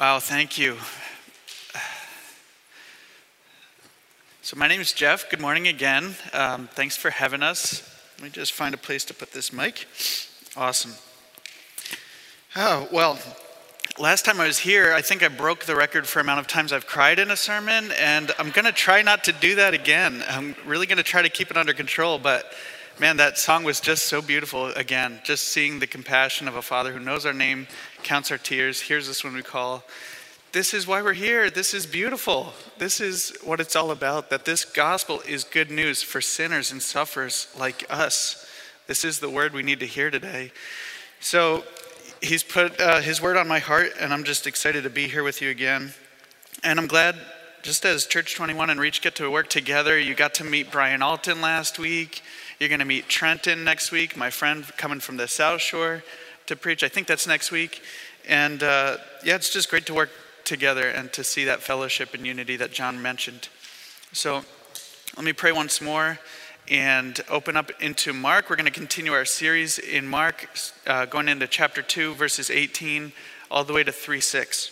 Wow, thank you. So, my name is Jeff. Good morning again. Um, thanks for having us. Let me just find a place to put this mic. Awesome. Oh, well, last time I was here, I think I broke the record for amount of times I've cried in a sermon, and I'm going to try not to do that again. I'm really going to try to keep it under control, but man, that song was just so beautiful again. Just seeing the compassion of a father who knows our name, counts our tears, hears us when we call. This is why we're here. This is beautiful. This is what it's all about that this gospel is good news for sinners and sufferers like us. This is the word we need to hear today. So, he's put uh, his word on my heart, and I'm just excited to be here with you again. And I'm glad, just as Church 21 and Reach get to work together, you got to meet Brian Alton last week. You're going to meet Trenton next week, my friend coming from the South Shore to preach. I think that's next week. And uh, yeah, it's just great to work together and to see that fellowship and unity that John mentioned. So let me pray once more and open up into Mark. We're going to continue our series in Mark, uh, going into chapter 2, verses 18 all the way to 3 6.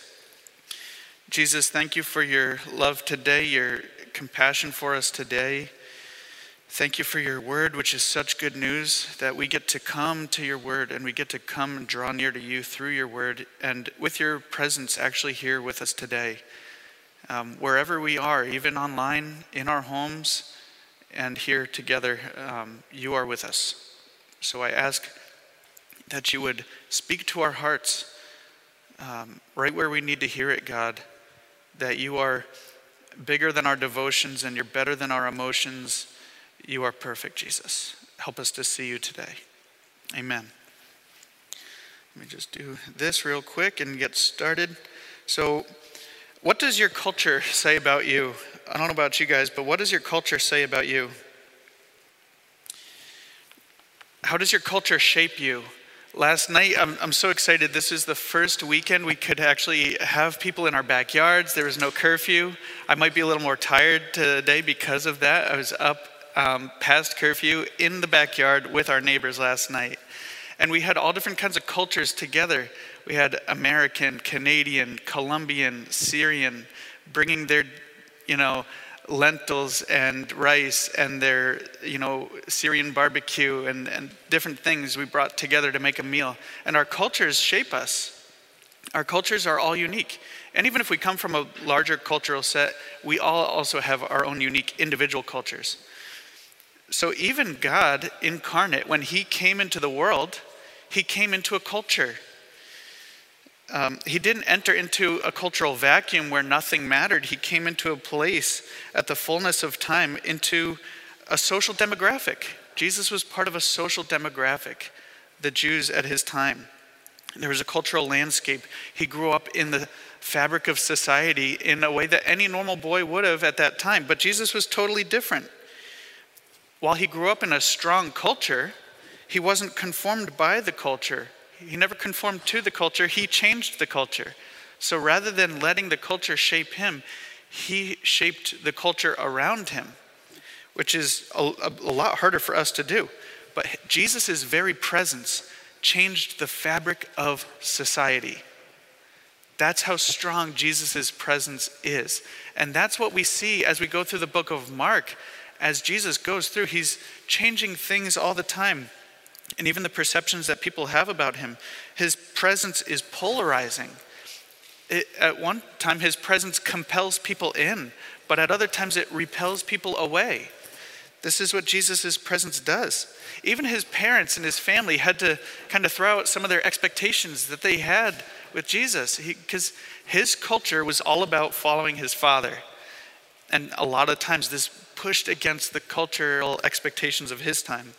Jesus, thank you for your love today, your compassion for us today. Thank you for your word, which is such good news that we get to come to your word and we get to come and draw near to you through your word and with your presence actually here with us today. Um, wherever we are, even online, in our homes, and here together, um, you are with us. So I ask that you would speak to our hearts um, right where we need to hear it, God, that you are bigger than our devotions and you're better than our emotions you are perfect, Jesus. Help us to see you today. Amen. Let me just do this real quick and get started. So, what does your culture say about you? I don't know about you guys, but what does your culture say about you? How does your culture shape you? Last night, I'm, I'm so excited. This is the first weekend we could actually have people in our backyards. There was no curfew. I might be a little more tired today because of that. I was up um, past curfew in the backyard with our neighbors last night. And we had all different kinds of cultures together. We had American, Canadian, Colombian, Syrian, bringing their, you know, lentils and rice and their, you know, Syrian barbecue and, and different things we brought together to make a meal. And our cultures shape us. Our cultures are all unique. And even if we come from a larger cultural set, we all also have our own unique individual cultures. So even God incarnate, when he came into the world, he came into a culture. Um, he didn't enter into a cultural vacuum where nothing mattered. He came into a place at the fullness of time, into a social demographic. Jesus was part of a social demographic, the Jews at his time. There was a cultural landscape. He grew up in the fabric of society in a way that any normal boy would have at that time. But Jesus was totally different. While he grew up in a strong culture, he wasn't conformed by the culture. He never conformed to the culture, he changed the culture. So rather than letting the culture shape him, he shaped the culture around him, which is a, a, a lot harder for us to do. But Jesus' very presence changed the fabric of society. That's how strong Jesus' presence is. And that's what we see as we go through the book of Mark as Jesus goes through, he's changing things all the time. And even the perceptions that people have about him, his presence is polarizing. It, at one time, his presence compels people in, but at other times, it repels people away. This is what Jesus' presence does. Even his parents and his family had to kind of throw out some of their expectations that they had with Jesus because his culture was all about following his father. And a lot of times, this pushed against the cultural expectations of his time.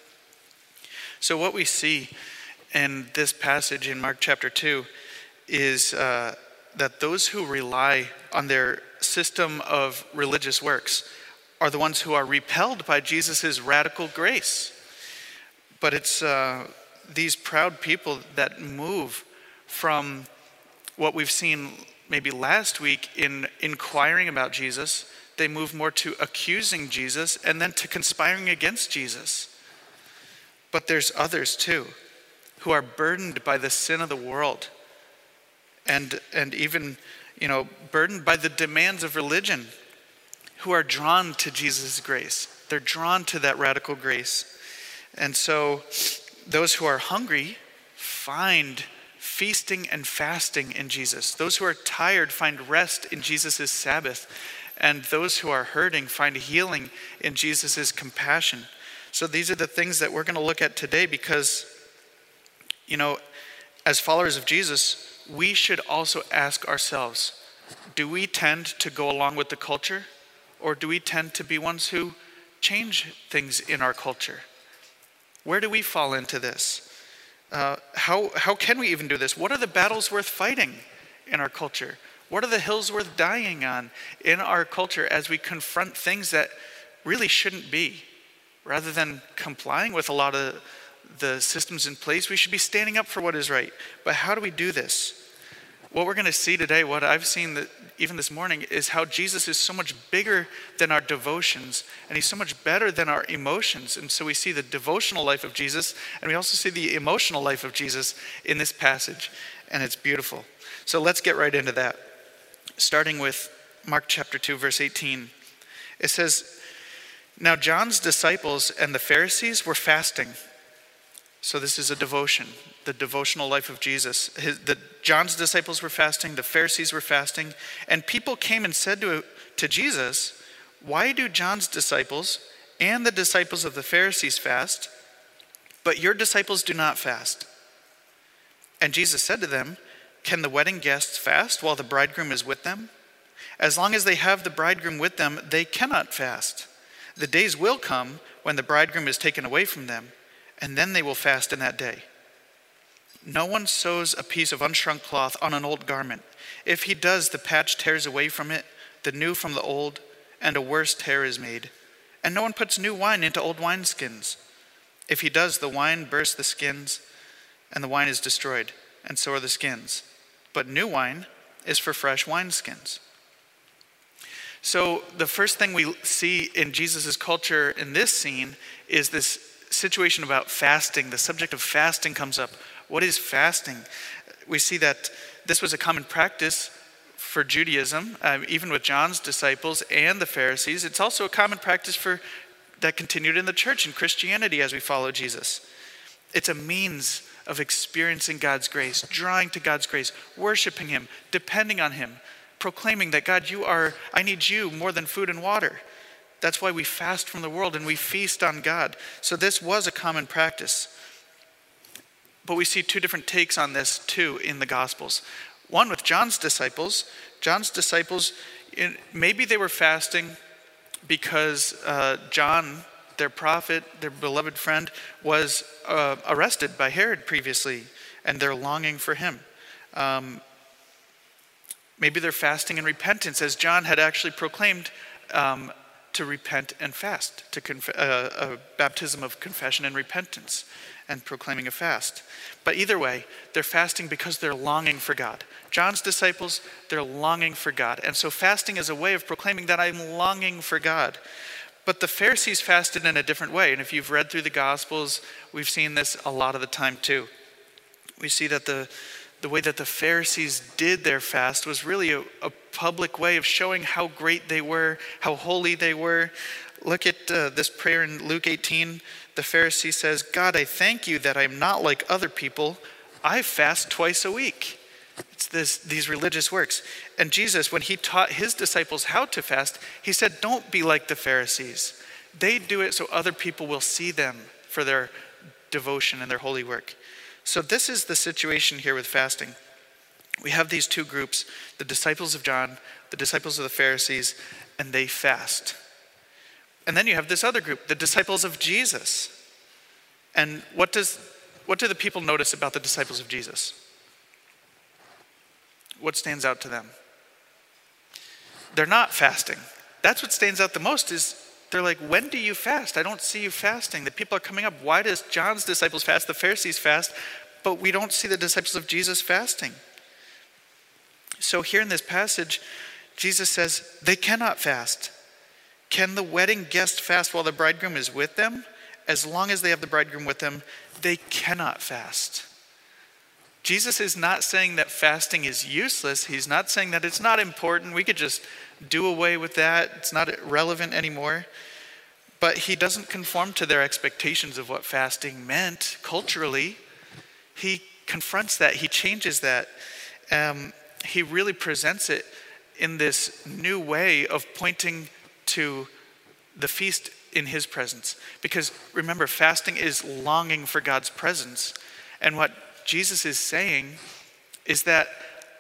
So, what we see in this passage in Mark chapter 2 is uh, that those who rely on their system of religious works are the ones who are repelled by Jesus' radical grace. But it's uh, these proud people that move from what we've seen maybe last week in inquiring about Jesus they move more to accusing Jesus and then to conspiring against Jesus. But there's others too who are burdened by the sin of the world and, and even you know, burdened by the demands of religion, who are drawn to Jesus' grace. They're drawn to that radical grace. And so those who are hungry find feasting and fasting in Jesus. Those who are tired find rest in Jesus' Sabbath. And those who are hurting find healing in Jesus' compassion. So these are the things that we're going to look at today because, you know, as followers of Jesus, we should also ask ourselves do we tend to go along with the culture or do we tend to be ones who change things in our culture? Where do we fall into this? Uh, how, how can we even do this? What are the battles worth fighting in our culture? What are the hills worth dying on in our culture as we confront things that really shouldn't be? Rather than complying with a lot of the systems in place, we should be standing up for what is right. But how do we do this? What we're going to see today, what I've seen that even this morning, is how Jesus is so much bigger than our devotions, and he's so much better than our emotions. And so we see the devotional life of Jesus, and we also see the emotional life of Jesus in this passage, and it's beautiful. So let's get right into that. Starting with Mark chapter 2, verse 18. It says, Now John's disciples and the Pharisees were fasting. So this is a devotion, the devotional life of Jesus. His, the, John's disciples were fasting, the Pharisees were fasting, and people came and said to, to Jesus, Why do John's disciples and the disciples of the Pharisees fast, but your disciples do not fast? And Jesus said to them, Can the wedding guests fast while the bridegroom is with them? As long as they have the bridegroom with them, they cannot fast. The days will come when the bridegroom is taken away from them and then they will fast in that day. No one sews a piece of unshrunk cloth on an old garment. If he does, the patch tears away from it, the new from the old, and a worse tear is made. And no one puts new wine into old wineskins. If he does, the wine bursts the skins, and the wine is destroyed, and so are the skins. But new wine is for fresh wineskins. So, the first thing we see in Jesus' culture in this scene is this situation about fasting, the subject of fasting comes up. What is fasting? We see that this was a common practice for Judaism, uh, even with John's disciples and the Pharisees. It's also a common practice for that continued in the church and Christianity as we follow Jesus. It's a means of experiencing God's grace, drawing to God's grace, worshiping Him, depending on Him, proclaiming that God, you are, I need you more than food and water. That's why we fast from the world and we feast on God. So this was a common practice. But we see two different takes on this too in the Gospels. One with John's disciples. John's disciples, maybe they were fasting because uh, John, their prophet, their beloved friend, was uh, arrested by Herod previously, and they're longing for him. Um, maybe they're fasting in repentance, as John had actually proclaimed um, to repent and fast, to conf- uh, a baptism of confession and repentance, and proclaiming a fast. But either way, they're fasting because they're longing for God. John's disciples, they're longing for God. And so fasting is a way of proclaiming that I'm longing for God. But the Pharisees fasted in a different way. And if you've read through the Gospels, we've seen this a lot of the time too. We see that the the way that the Pharisees did their fast was really a, a public way of showing how great they were, how holy they were. Look at uh, this prayer in Luke 18. The Pharisee says, God, I thank you that I'm not like other people. I fast twice a week. It's this, these religious works. And Jesus, when he taught his disciples how to fast, he said, Don't be like the Pharisees. They do it so other people will see them for their devotion and their holy work. So, this is the situation here with fasting. We have these two groups the disciples of John, the disciples of the Pharisees, and they fast. And then you have this other group, the disciples of Jesus. And what, does, what do the people notice about the disciples of Jesus? What stands out to them? They're not fasting. That's what stands out the most is they're like, when do you fast? I don't see you fasting. The people are coming up. Why does John's disciples fast, the Pharisees fast, but we don't see the disciples of Jesus fasting? So here in this passage, Jesus says, they cannot fast. Can the wedding guest fast while the bridegroom is with them? As long as they have the bridegroom with them, they cannot fast. Jesus is not saying that fasting is useless. He's not saying that it's not important. We could just do away with that. It's not relevant anymore. But he doesn't conform to their expectations of what fasting meant culturally. He confronts that, he changes that. Um, he really presents it in this new way of pointing to the feast in his presence. Because remember, fasting is longing for God's presence. And what Jesus is saying is that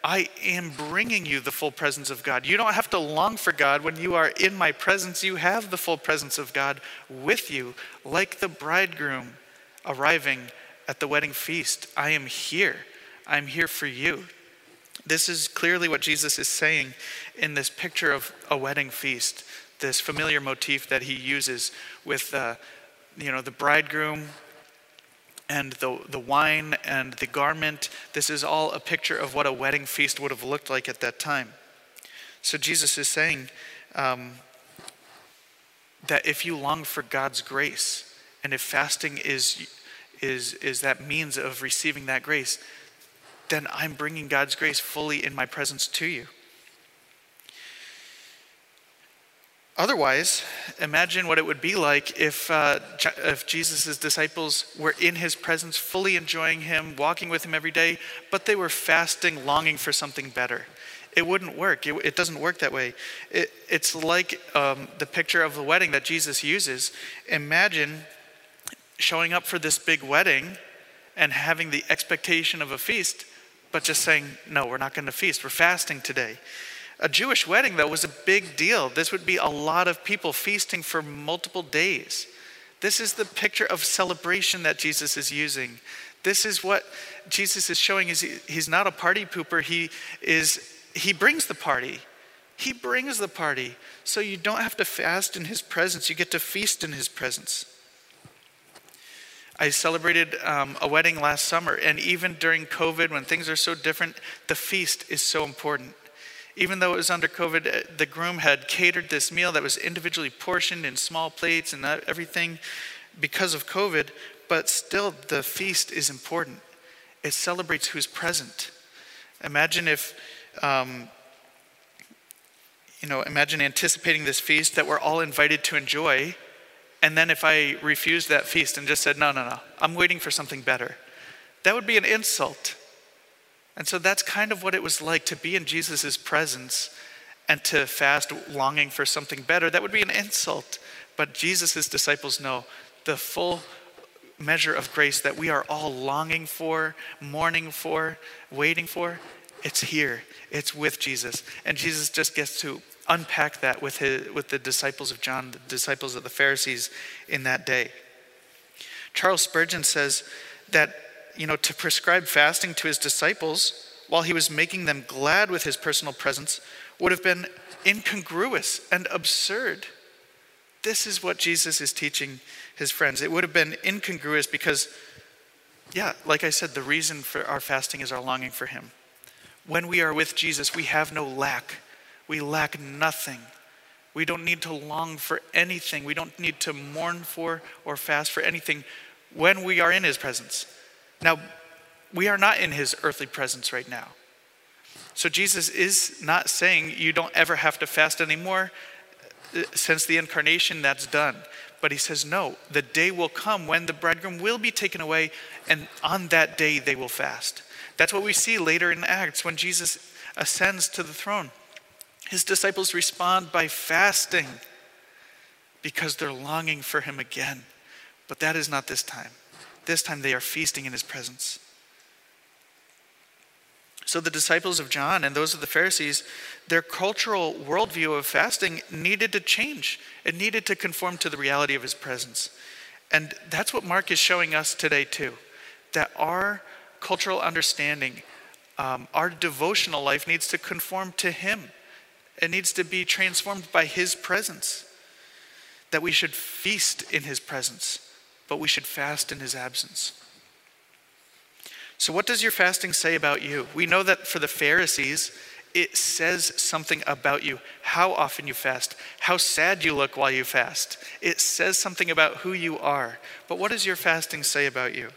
I am bringing you the full presence of God. You don't have to long for God. When you are in my presence, you have the full presence of God with you, like the bridegroom arriving at the wedding feast. I am here. I'm here for you. This is clearly what Jesus is saying in this picture of a wedding feast, this familiar motif that he uses with uh, you know, the bridegroom and the, the wine and the garment. This is all a picture of what a wedding feast would have looked like at that time. So Jesus is saying um, that if you long for God's grace, and if fasting is, is, is that means of receiving that grace, then I'm bringing God's grace fully in my presence to you. Otherwise, imagine what it would be like if, uh, if Jesus' disciples were in his presence, fully enjoying him, walking with him every day, but they were fasting, longing for something better. It wouldn't work. It, it doesn't work that way. It, it's like um, the picture of the wedding that Jesus uses. Imagine showing up for this big wedding and having the expectation of a feast, but just saying, no, we're not going to feast. We're fasting today. A Jewish wedding, though, was a big deal. This would be a lot of people feasting for multiple days. This is the picture of celebration that Jesus is using. This is what Jesus is showing is he, he's not a party pooper. He is he brings the party. He brings the party. So you don't have to fast in his presence. You get to feast in his presence. I celebrated um, a wedding last summer, and even during COVID, when things are so different, the feast is so important even though it was under COVID, uh, the groom had catered this meal that was individually portioned in small plates and everything because of COVID, but still the feast is important. It celebrates who's present. Imagine if, um, you know, imagine anticipating this feast that we're all invited to enjoy, and then if I refused that feast and just said, no, no, no, I'm waiting for something better, that would be an insult. And so that's kind of what it was like to be in Jesus' presence and to fast longing for something better. That would be an insult. But Jesus' disciples know the full measure of grace that we are all longing for, mourning for, waiting for. It's here, it's with Jesus. And Jesus just gets to unpack that with, his, with the disciples of John, the disciples of the Pharisees in that day. Charles Spurgeon says that you know, to prescribe fasting to his disciples while he was making them glad with his personal presence would have been incongruous and absurd. This is what Jesus is teaching his friends. It would have been incongruous because, yeah, like I said, the reason for our fasting is our longing for him. When we are with Jesus, we have no lack. We lack nothing. We don't need to long for anything. We don't need to mourn for or fast for anything when we are in his presence. Now, we are not in his earthly presence right now. So Jesus is not saying you don't ever have to fast anymore. Uh, since the incarnation, that's done. But he says, no, the day will come when the bridegroom will be taken away, and on that day they will fast. That's what we see later in Acts when Jesus ascends to the throne. His disciples respond by fasting because they're longing for him again. But that is not this time. This time they are feasting in his presence. So the disciples of John and those of the Pharisees, their cultural worldview of fasting needed to change. It needed to conform to the reality of his presence. And that's what Mark is showing us today, too. That our cultural understanding, um, our devotional life needs to conform to him. It needs to be transformed by his presence. That we should feast in his presence but we should fast in his absence. So, what does your fasting say about you? We know that for the Pharisees, it says something about you, how often you fast, how sad you look while you fast. It says something about who you are. But what does your fasting say about you?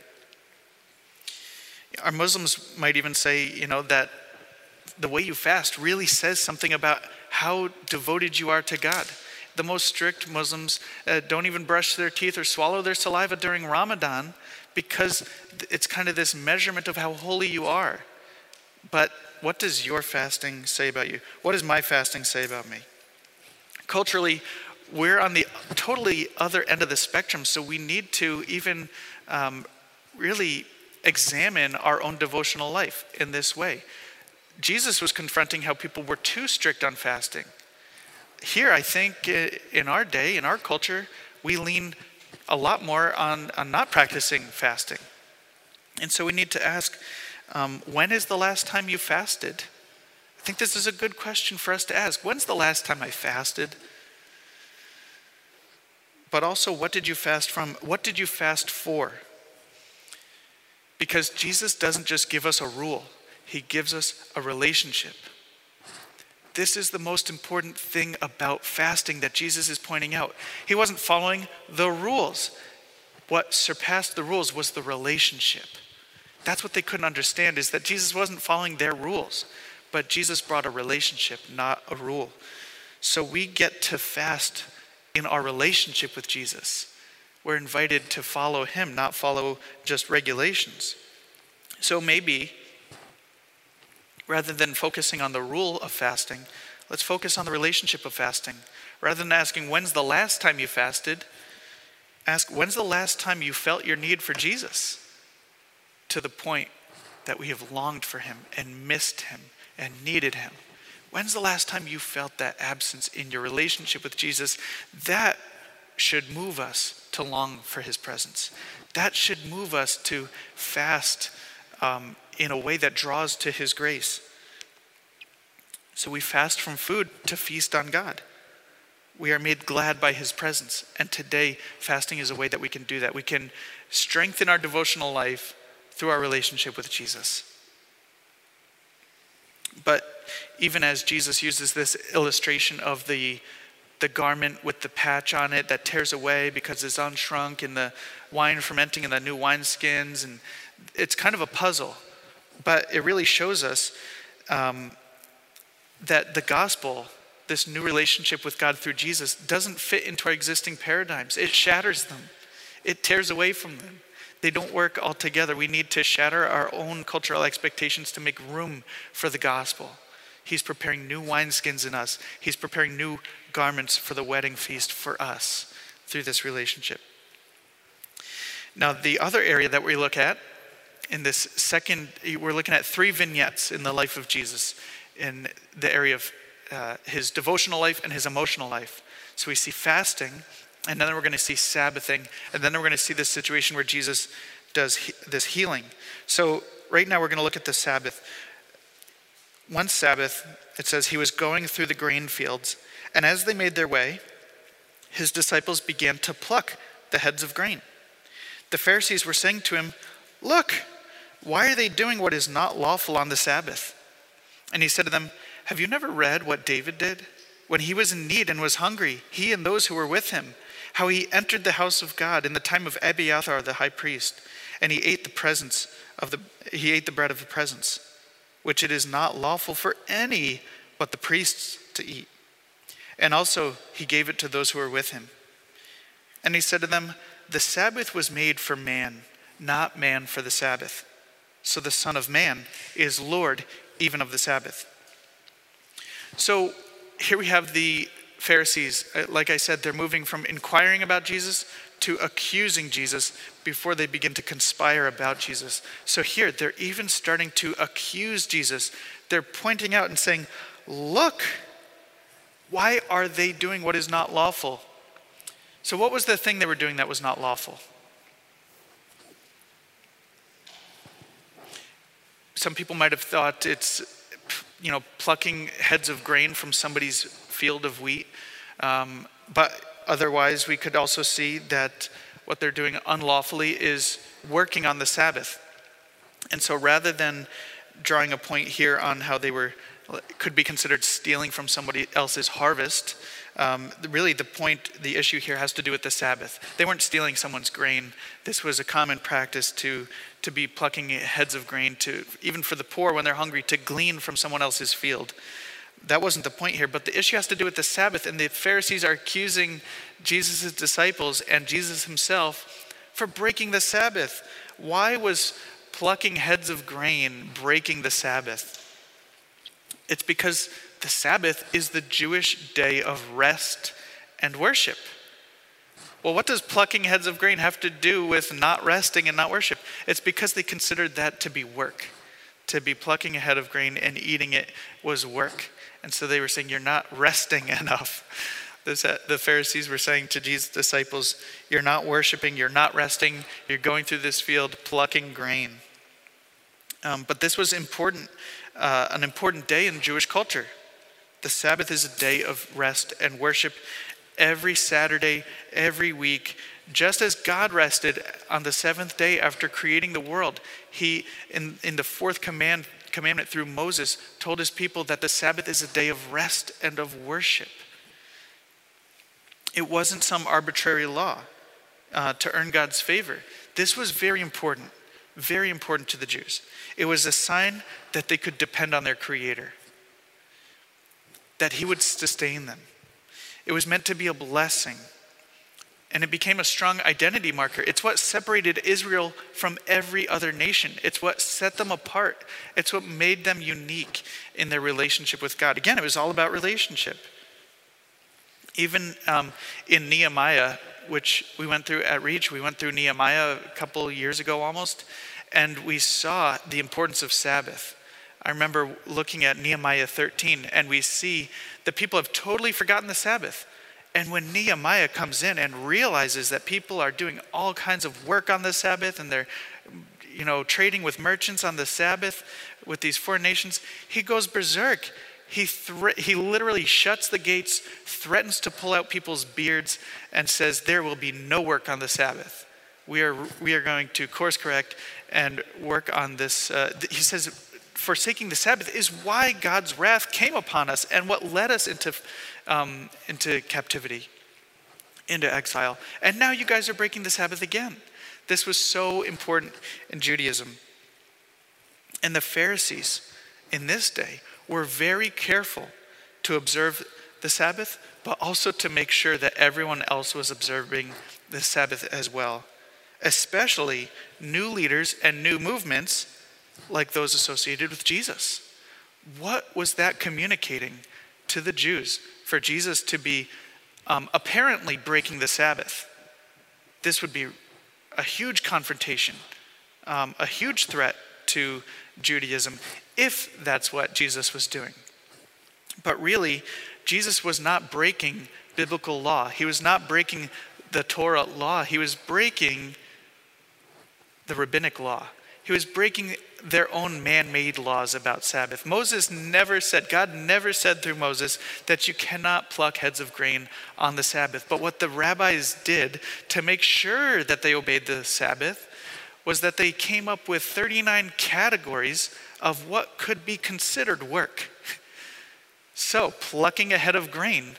Our Muslims might even say, you know, that the way you fast really says something about how devoted you are to God. The most strict Muslims uh, don't even brush their teeth or swallow their saliva during Ramadan because it's kind of this measurement of how holy you are. But what does your fasting say about you? What does my fasting say about me? Culturally, we're on the totally other end of the spectrum, so we need to even um, really examine our own devotional life in this way. Jesus was confronting how people were too strict on fasting. Here, I think in our day, in our culture, we lean a lot more on, on not practicing fasting. And so we need to ask um, when is the last time you fasted? I think this is a good question for us to ask. When's the last time I fasted? But also, what did you fast from? What did you fast for? Because Jesus doesn't just give us a rule, He gives us a relationship. This is the most important thing about fasting that Jesus is pointing out. He wasn't following the rules. What surpassed the rules was the relationship. That's what they couldn't understand is that Jesus wasn't following their rules, but Jesus brought a relationship, not a rule. So we get to fast in our relationship with Jesus. We're invited to follow him, not follow just regulations. So maybe rather than focusing on the rule of fasting, let's focus on the relationship of fasting. Rather than asking, when's the last time you fasted? Ask, when's the last time you felt your need for Jesus? To the point that we have longed for him and missed him and needed him. When's the last time you felt that absence in your relationship with Jesus? That should move us to long for his presence. That should move us to fast um, in a way that draws to His grace. So we fast from food to feast on God. We are made glad by His presence. And today, fasting is a way that we can do that. We can strengthen our devotional life through our relationship with Jesus. But even as Jesus uses this illustration of the, the garment with the patch on it that tears away because it's unshrunk, and the wine fermenting in the new wineskins, and it's kind of a puzzle but it really shows us um, that the gospel, this new relationship with God through Jesus, doesn't fit into our existing paradigms. It shatters them, it tears away from them. They don't work all together. We need to shatter our own cultural expectations to make room for the gospel. He's preparing new wineskins in us. He's preparing new garments for the wedding feast for us through this relationship. Now, the other area that we look at in this second, we're looking at three vignettes in the life of Jesus in the area of uh, his devotional life and his emotional life. So we see fasting, and then we're going to see Sabbathing, and then we're going to see this situation where Jesus does he- this healing. So right now we're going to look at the Sabbath. One Sabbath, it says, he was going through the grain fields, and as they made their way, his disciples began to pluck the heads of grain. The Pharisees were saying to him, Look, why are they doing what is not lawful on the Sabbath? And he said to them, Have you never read what David did? When he was in need and was hungry, he and those who were with him, how he entered the house of God in the time of Abiathar the high priest, and he ate the presence of the he ate the bread of the presence, which it is not lawful for any but the priests to eat. And also he gave it to those who were with him. And he said to them, The Sabbath was made for man, not man for the Sabbath. So the Son of Man is Lord even of the Sabbath. So here we have the Pharisees. Uh, like I said, they're moving from inquiring about Jesus to accusing Jesus before they begin to conspire about Jesus. So here, they're even starting to accuse Jesus. They're pointing out and saying, Look, why are they doing what is not lawful? So, what was the thing they were doing that was not lawful? Some people might have thought it's, you know, plucking heads of grain from somebody's field of wheat. Um, but otherwise, we could also see that what they're doing unlawfully is working on the Sabbath. And so rather than drawing a point here on how they were could be considered stealing from somebody else's harvest. Um, really, the point, the issue here has to do with the Sabbath. They weren't stealing someone's grain. This was a common practice to, to be plucking heads of grain, to even for the poor when they're hungry, to glean from someone else's field. That wasn't the point here, but the issue has to do with the Sabbath, and the Pharisees are accusing Jesus' disciples and Jesus himself for breaking the Sabbath. Why was plucking heads of grain breaking the Sabbath? It's because the Sabbath is the Jewish day of rest and worship. Well, what does plucking heads of grain have to do with not resting and not worship? It's because they considered that to be work. To be plucking a head of grain and eating it was work. And so they were saying, You're not resting enough. The Pharisees were saying to Jesus' disciples, You're not worshiping, you're not resting, you're going through this field plucking grain. Um, but this was important, uh, an important day in Jewish culture. The Sabbath is a day of rest and worship every Saturday, every week. Just as God rested on the seventh day after creating the world, He, in, in the fourth command, commandment through Moses, told His people that the Sabbath is a day of rest and of worship. It wasn't some arbitrary law uh, to earn God's favor. This was very important, very important to the Jews. It was a sign that they could depend on their Creator that He would sustain them. It was meant to be a blessing. And it became a strong identity marker. It's what separated Israel from every other nation. It's what set them apart. It's what made them unique in their relationship with God. Again, it was all about relationship. Even um, in Nehemiah, which we went through at Reach, we went through Nehemiah a couple years ago almost, and we saw the importance of Sabbath. I remember looking at Nehemiah 13, and we see the people have totally forgotten the Sabbath. And when Nehemiah comes in and realizes that people are doing all kinds of work on the Sabbath and they're you know trading with merchants on the Sabbath with these foreign nations, he goes berserk. He, thre- he literally shuts the gates, threatens to pull out people's beards, and says, There will be no work on the Sabbath. We are, we are going to course correct and work on this. Uh, he says, forsaking the Sabbath is why God's wrath came upon us and what led us into, um, into captivity, into exile. And now you guys are breaking the Sabbath again. This was so important in Judaism. And the Pharisees in this day were very careful to observe the Sabbath, but also to make sure that everyone else was observing the Sabbath as well, especially new leaders and new movements like those associated with Jesus. What was that communicating to the Jews for Jesus to be um, apparently breaking the Sabbath? This would be a huge confrontation, um, a huge threat to Judaism if that's what Jesus was doing. But really, Jesus was not breaking biblical law. He was not breaking the Torah law. He was breaking the rabbinic law. He was breaking their own man made laws about Sabbath. Moses never said, God never said through Moses that you cannot pluck heads of grain on the Sabbath. But what the rabbis did to make sure that they obeyed the Sabbath was that they came up with 39 categories of what could be considered work. So, plucking a head of grain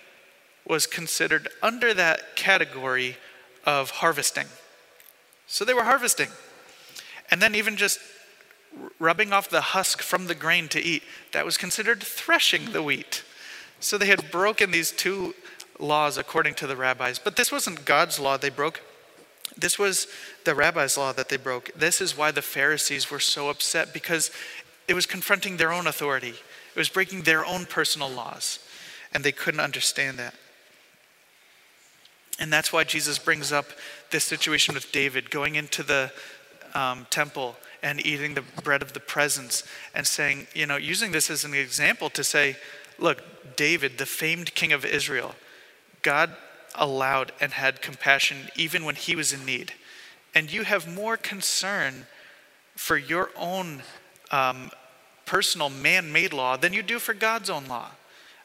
was considered under that category of harvesting. So, they were harvesting. And then, even just rubbing off the husk from the grain to eat, that was considered threshing the wheat. So they had broken these two laws according to the rabbis. But this wasn't God's law they broke. This was the rabbi's law that they broke. This is why the Pharisees were so upset because it was confronting their own authority. It was breaking their own personal laws. And they couldn't understand that. And that's why Jesus brings up this situation with David going into the um, temple and eating the bread of the presence and saying, you know, using this as an example to say, look, David, the famed king of Israel, God allowed and had compassion even when he was in need. And you have more concern for your own um, personal man made law than you do for God's own law.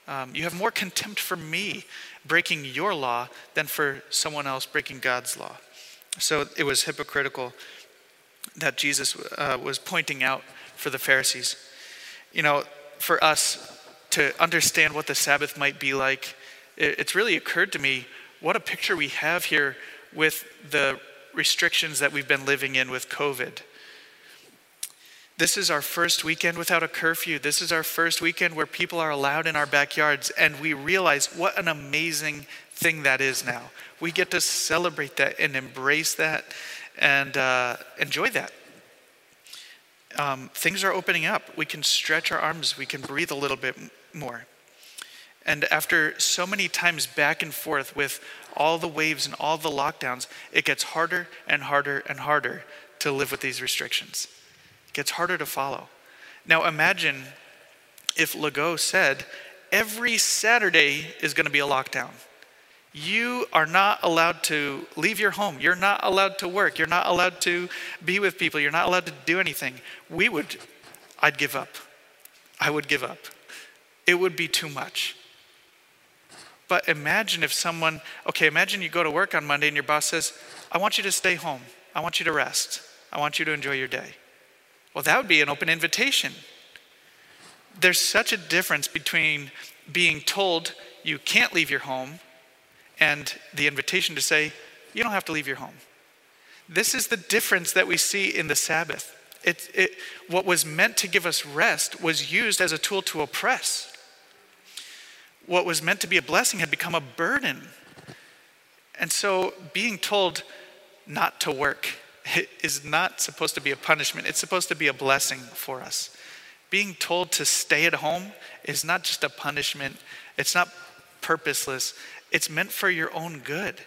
Um, you have more contempt for me breaking your law than for someone else breaking God's law. So it was hypocritical that Jesus uh, was pointing out for the Pharisees. You know, for us to understand what the Sabbath might be like, it's really occurred to me what a picture we have here with the restrictions that we've been living in with COVID. This is our first weekend without a curfew. This is our first weekend where people are allowed in our backyards, and we realize what an amazing thing that is now. We get to celebrate that and embrace that and uh, enjoy that. Um, things are opening up. We can stretch our arms, we can breathe a little bit more. And after so many times back and forth with all the waves and all the lockdowns, it gets harder and harder and harder to live with these restrictions. It gets harder to follow. Now imagine if Legault said, every Saturday is going to be a lockdown. You are not allowed to leave your home. You're not allowed to work. You're not allowed to be with people. You're not allowed to do anything. We would, I'd give up. I would give up. It would be too much. But imagine if someone, okay, imagine you go to work on Monday and your boss says, I want you to stay home. I want you to rest. I want you to enjoy your day. Well, that would be an open invitation. There's such a difference between being told you can't leave your home and the invitation to say, you don't have to leave your home. This is the difference that we see in the Sabbath. It, it, what was meant to give us rest was used as a tool to oppress what was meant to be a blessing had become a burden. And so being told not to work is not supposed to be a punishment, it's supposed to be a blessing for us. Being told to stay at home is not just a punishment, it's not purposeless, it's meant for your own good.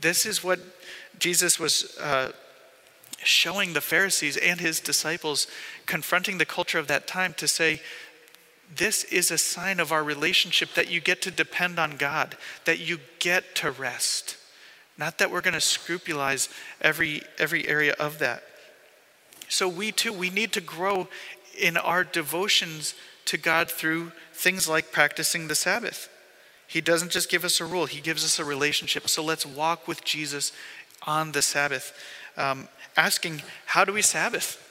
This is what Jesus was uh, showing the Pharisees and his disciples, confronting the culture of that time to say, this is a sign of our relationship that you get to depend on God, that you get to rest. Not that we're going to scrupulize every, every area of that. So, we too, we need to grow in our devotions to God through things like practicing the Sabbath. He doesn't just give us a rule, He gives us a relationship. So, let's walk with Jesus on the Sabbath. Um, asking, how do we Sabbath?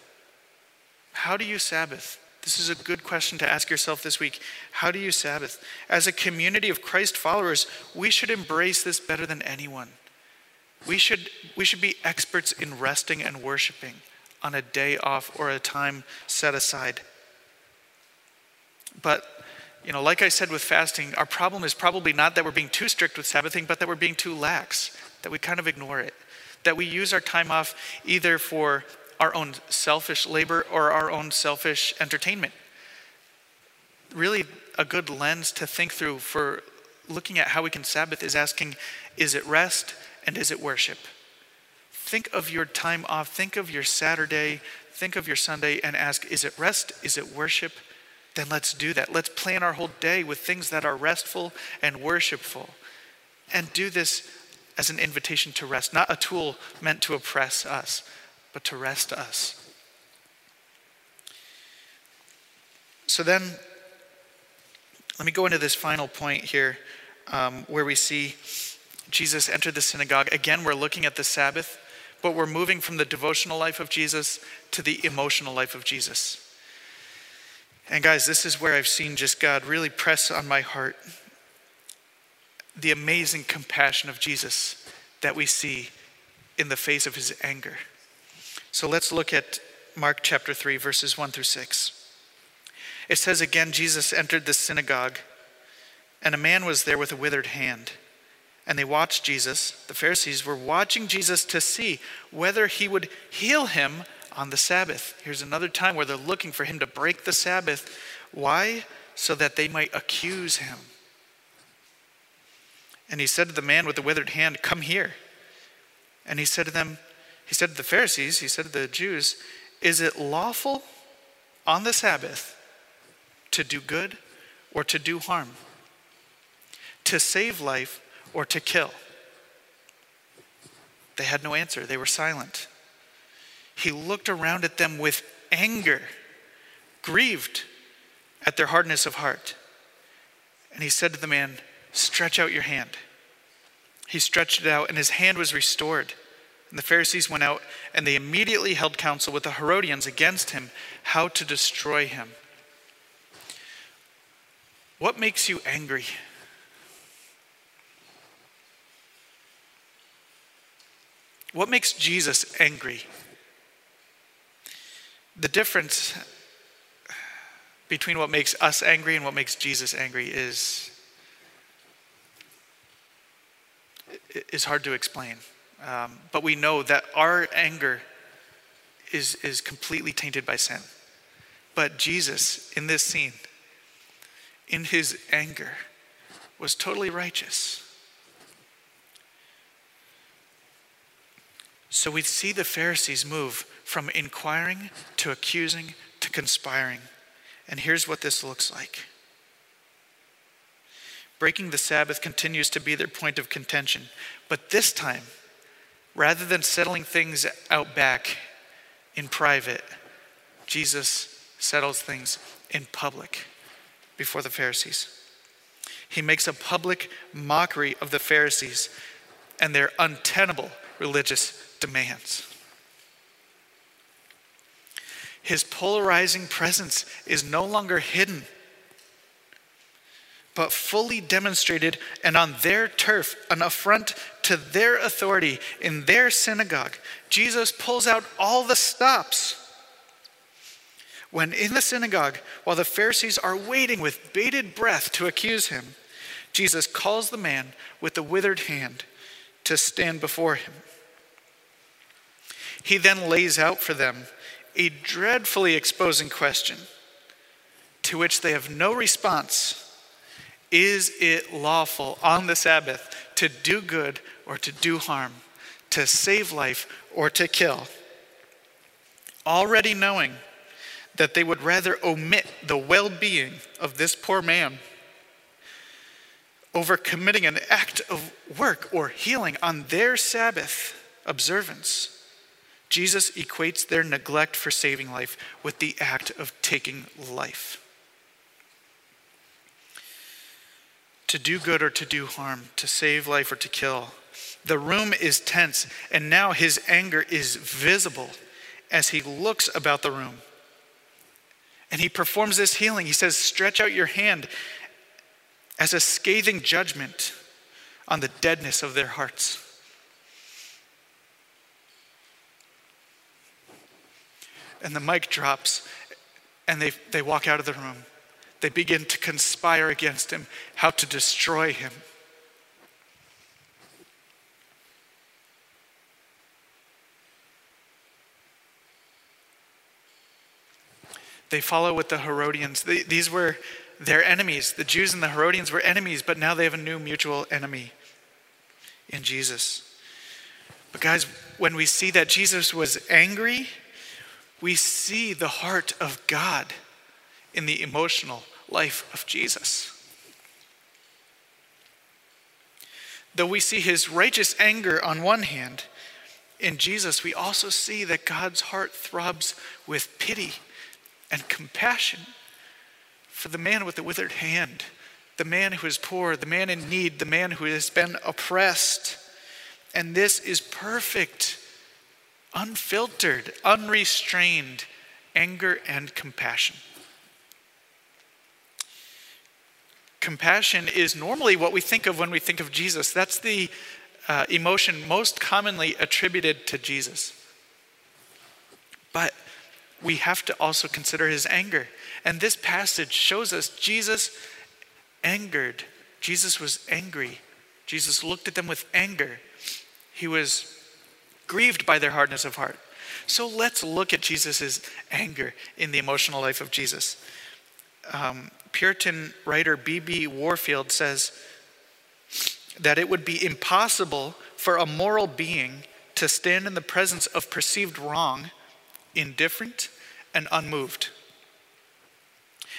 How do you Sabbath? This is a good question to ask yourself this week. How do you Sabbath? As a community of Christ followers, we should embrace this better than anyone. We should, we should be experts in resting and worshiping on a day off or a time set aside. But, you know, like I said with fasting, our problem is probably not that we're being too strict with Sabbathing, but that we're being too lax, that we kind of ignore it, that we use our time off either for our own selfish labor or our own selfish entertainment. Really, a good lens to think through for looking at how we can Sabbath is asking is it rest and is it worship? Think of your time off, think of your Saturday, think of your Sunday, and ask is it rest? Is it worship? Then let's do that. Let's plan our whole day with things that are restful and worshipful. And do this as an invitation to rest, not a tool meant to oppress us but to rest us. So then, let me go into this final point here um, where we see Jesus enter the synagogue. Again, we're looking at the Sabbath, but we're moving from the devotional life of Jesus to the emotional life of Jesus. And guys, this is where I've seen just God really press on my heart the amazing compassion of Jesus that we see in the face of his anger. So let's look at Mark chapter 3, verses 1 through 6. It says again, Jesus entered the synagogue, and a man was there with a withered hand. And they watched Jesus. The Pharisees were watching Jesus to see whether he would heal him on the Sabbath. Here's another time where they're looking for him to break the Sabbath. Why? So that they might accuse him. And he said to the man with the withered hand, Come here. And he said to them, he said to the Pharisees, he said to the Jews, Is it lawful on the Sabbath to do good or to do harm? To save life or to kill? They had no answer, they were silent. He looked around at them with anger, grieved at their hardness of heart. And he said to the man, Stretch out your hand. He stretched it out, and his hand was restored And the Pharisees went out and they immediately held counsel with the Herodians against him, how to destroy him. What makes you angry? What makes Jesus angry? The difference between what makes us angry and what makes Jesus angry is, is hard to explain. Um, but we know that our anger is, is completely tainted by sin. But Jesus, in this scene, in his anger, was totally righteous. So we see the Pharisees move from inquiring to accusing to conspiring. And here's what this looks like breaking the Sabbath continues to be their point of contention. But this time, rather than settling things out back in private, Jesus settles things in public before the Pharisees. He makes a public mockery of the Pharisees and their untenable religious demands. His polarizing presence is no longer hidden, but fully demonstrated and on their turf, an affront to their authority in their synagogue. Jesus pulls out all the stops. When in the synagogue, while the Pharisees are waiting with bated breath to accuse him, Jesus calls the man with the withered hand to stand before him. He then lays out for them a dreadfully exposing question to which they have no response Is it lawful on the Sabbath to do good or to do harm, to save life or to kill? Already knowing that they would rather omit the well being of this poor man over committing an act of work or healing on their Sabbath observance Jesus equates their neglect for saving life with the act of taking life. To do good or to do harm, to save life or to kill. The room is tense, and now his anger is visible as he looks about the room. And he performs this healing. He says, Stretch out your hand as a scathing judgment on the deadness of their hearts. And the mic drops, and they, they walk out of the room. They begin to conspire against him, how to destroy him. They follow with the Herodians. These were their enemies. The Jews and the Herodians were enemies, but now they have a new mutual enemy in Jesus. But, guys, when we see that Jesus was angry, we see the heart of God in the emotional life of Jesus. Though we see his righteous anger on one hand, in Jesus, we also see that God's heart throbs with pity and compassion for the man with the withered hand, the man who is poor, the man in need, the man who has been oppressed. And this is perfect unfiltered, unrestrained anger and compassion. Compassion is normally what we think of when we think of Jesus. That's the uh, emotion most commonly attributed to Jesus. But we have to also consider his anger. And this passage shows us Jesus angered. Jesus was angry. Jesus looked at them with anger. He was grieved by their hardness of heart. So let's look at Jesus' anger in the emotional life of Jesus. Um, Puritan writer B.B. Warfield says that it would be impossible for a moral being to stand in the presence of perceived wrong, indifferent and unmoved.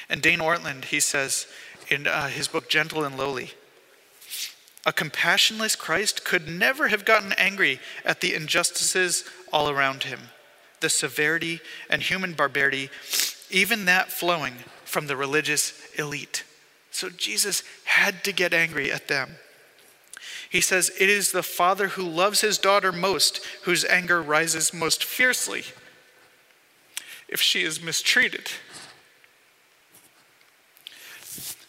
And Dane Ortlund, he says in uh, his book Gentle and Lowly, a compassionless Christ could never have gotten angry at the injustices all around him, the severity and human barbarity, even that flowing from the religious elite. So Jesus had to get angry at them. He says, It is the father who loves his daughter most whose anger rises most fiercely if she is mistreated.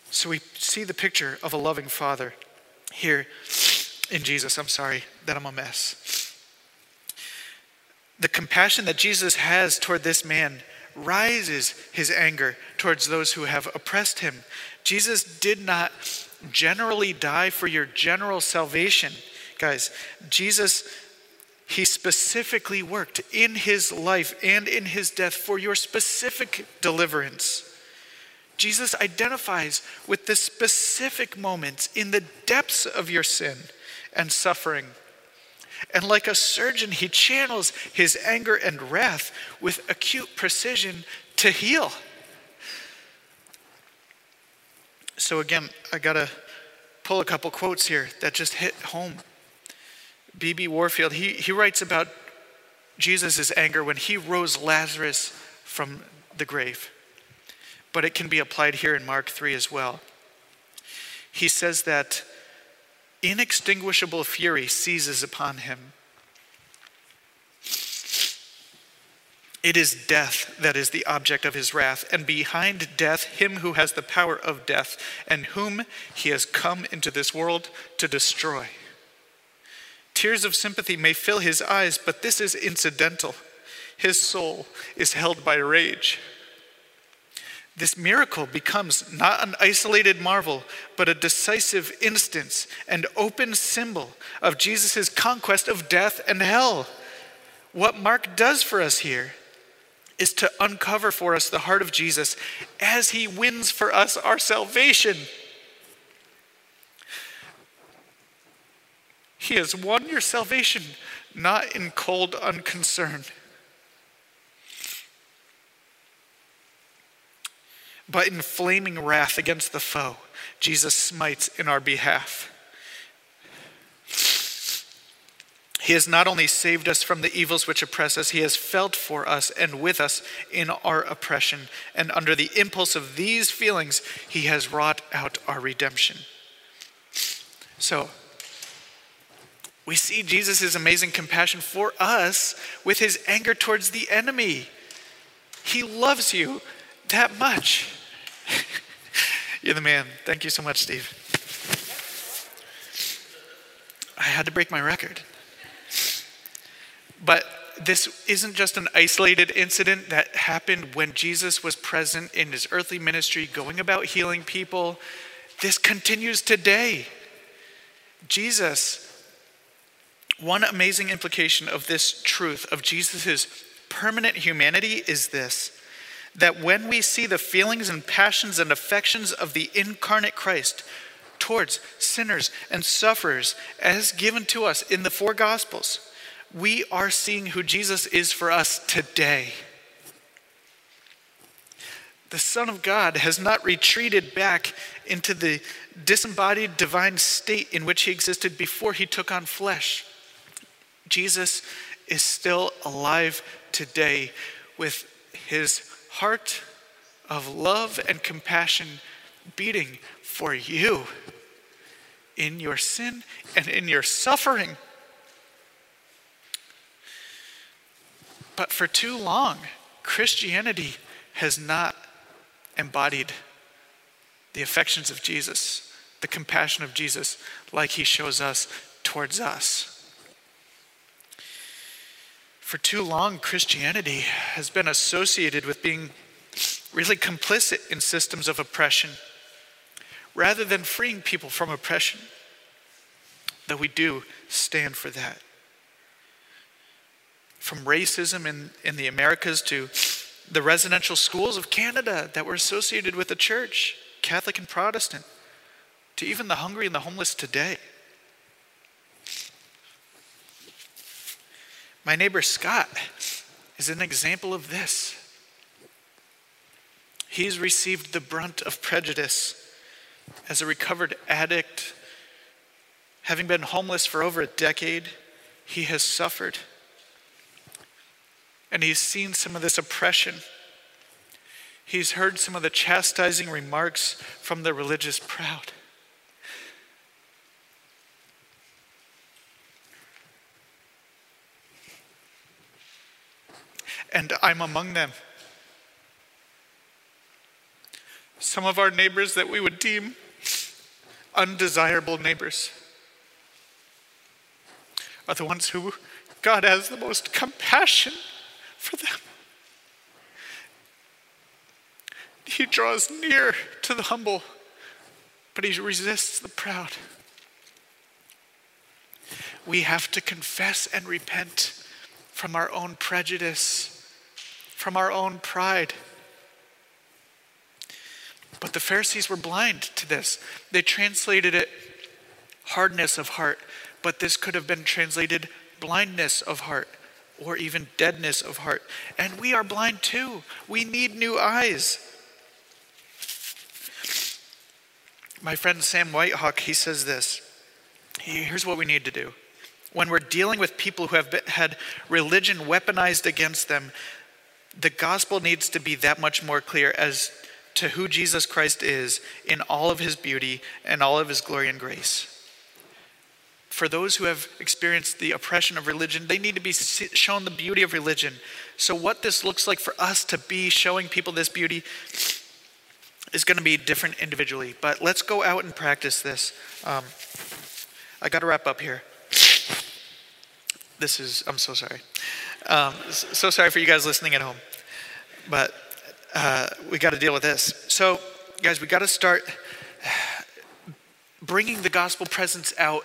So we see the picture of a loving father here in Jesus. I'm sorry that I'm a mess. The compassion that Jesus has toward this man rises his anger towards those who have oppressed him. Jesus did not generally die for your general salvation. Guys, Jesus, he specifically worked in his life and in his death for your specific deliverance. Jesus identifies with the specific moments in the depths of your sin and suffering. And like a surgeon, he channels his anger and wrath with acute precision to heal. So, again, I got to pull a couple quotes here that just hit home. B.B. Warfield, he, he writes about Jesus' anger when he rose Lazarus from the grave but it can be applied here in Mark 3 as well. He says that inextinguishable fury seizes upon him. It is death that is the object of his wrath, and behind death, him who has the power of death, and whom he has come into this world to destroy. Tears of sympathy may fill his eyes, but this is incidental. His soul is held by rage. This miracle becomes not an isolated marvel, but a decisive instance and open symbol of Jesus' conquest of death and hell. What Mark does for us here is to uncover for us the heart of Jesus as he wins for us our salvation. He has won your salvation, not in cold unconcern but in flaming wrath against the foe, Jesus smites in our behalf. He has not only saved us from the evils which oppress us, He has felt for us and with us in our oppression. And under the impulse of these feelings, He has wrought out our redemption. So, we see Jesus' amazing compassion for us with His anger towards the enemy. He loves you that much. You're the man. Thank you so much, Steve. I had to break my record. But this isn't just an isolated incident that happened when Jesus was present in his earthly ministry, going about healing people. This continues today. Jesus, one amazing implication of this truth of Jesus' permanent humanity is this that when we see the feelings and passions and affections of the incarnate Christ towards sinners and sufferers as given to us in the four Gospels, we are seeing who Jesus is for us today. The Son of God has not retreated back into the disembodied divine state in which he existed before he took on flesh. Jesus is still alive today with his heart of love and compassion beating for you in your sin and in your suffering. But for too long, Christianity has not embodied the affections of Jesus, the compassion of Jesus, like he shows us towards us. For too long, Christianity has been associated with being really complicit in systems of oppression rather than freeing people from oppression. Though we do stand for that. From racism in, in the Americas to the residential schools of Canada that were associated with the church, Catholic and Protestant, to even the hungry and the homeless today. My neighbor Scott is an example of this. He's received the brunt of prejudice as a recovered addict. Having been homeless for over a decade, he has suffered. And he's seen some of this oppression. He's heard some of the chastising remarks from the religious proud. And I'm among them. Some of our neighbors that we would deem undesirable neighbors are the ones who God has the most compassion for them. He draws near to the humble, but he resists the proud. We have to confess and repent from our own prejudice, from our own pride. But the Pharisees were blind to this. They translated it hardness of heart, but this could have been translated blindness of heart or even deadness of heart. And we are blind too. We need new eyes. My friend Sam Whitehawk, he says this. Here's what we need to do. When we're dealing with people who have had religion weaponized against them, the gospel needs to be that much more clear as to who Jesus Christ is in all of his beauty and all of his glory and grace. For those who have experienced the oppression of religion, they need to be shown the beauty of religion. So, what this looks like for us to be showing people this beauty is going to be different individually. But let's go out and practice this. Um, I got to wrap up here. This is, I'm so sorry. Um, so sorry for you guys listening at home. But uh, we got to deal with this. So, guys, we got to start bringing the gospel presence out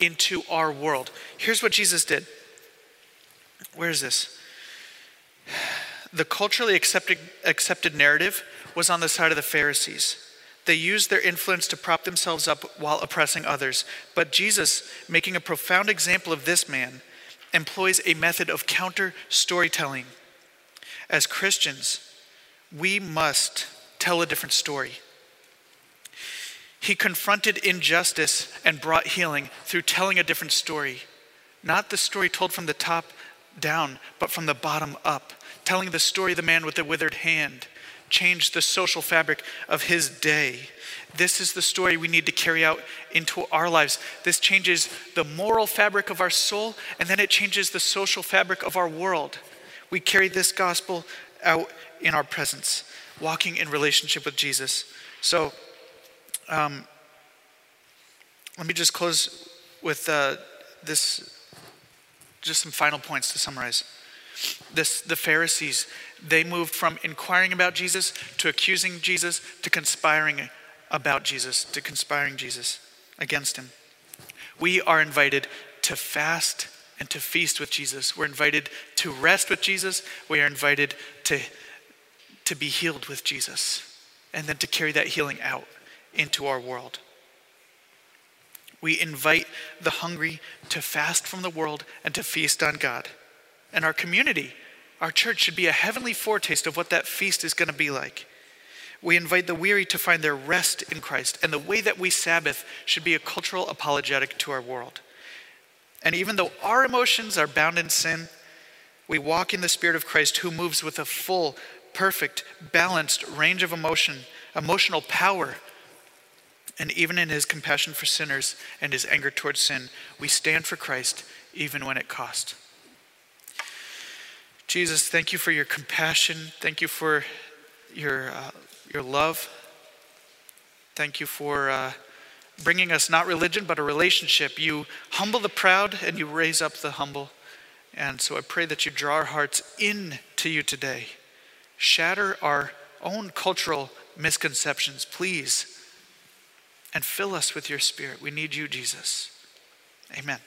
into our world. Here's what Jesus did. Where is this? The culturally accepted, accepted narrative was on the side of the Pharisees. They used their influence to prop themselves up while oppressing others. But Jesus, making a profound example of this man, employs a method of counter storytelling. As Christians, we must tell a different story. He confronted injustice and brought healing through telling a different story. Not the story told from the top down, but from the bottom up. Telling the story of the man with the withered hand changed the social fabric of his day. This is the story we need to carry out into our lives. This changes the moral fabric of our soul, and then it changes the social fabric of our world. We carry this gospel out in our presence, walking in relationship with Jesus. So, um, let me just close with uh, this, just some final points to summarize. This, the Pharisees, they moved from inquiring about Jesus to accusing Jesus to conspiring about Jesus, to conspiring Jesus against him. We are invited to fast and to feast with Jesus. We're invited to rest with Jesus. We are invited to, to be healed with Jesus and then to carry that healing out into our world. We invite the hungry to fast from the world and to feast on God. And our community, our church, should be a heavenly foretaste of what that feast is going to be like. We invite the weary to find their rest in Christ, and the way that we Sabbath should be a cultural apologetic to our world. And even though our emotions are bound in sin, we walk in the Spirit of Christ who moves with a full, perfect, balanced range of emotion, emotional power. And even in his compassion for sinners and his anger towards sin, we stand for Christ even when it costs. Jesus, thank you for your compassion. Thank you for your, uh, your love. Thank you for uh, bringing us not religion, but a relationship. You humble the proud and you raise up the humble. And so I pray that you draw our hearts in to you today. Shatter our own cultural misconceptions, please, and fill us with your spirit. We need you, Jesus. Amen.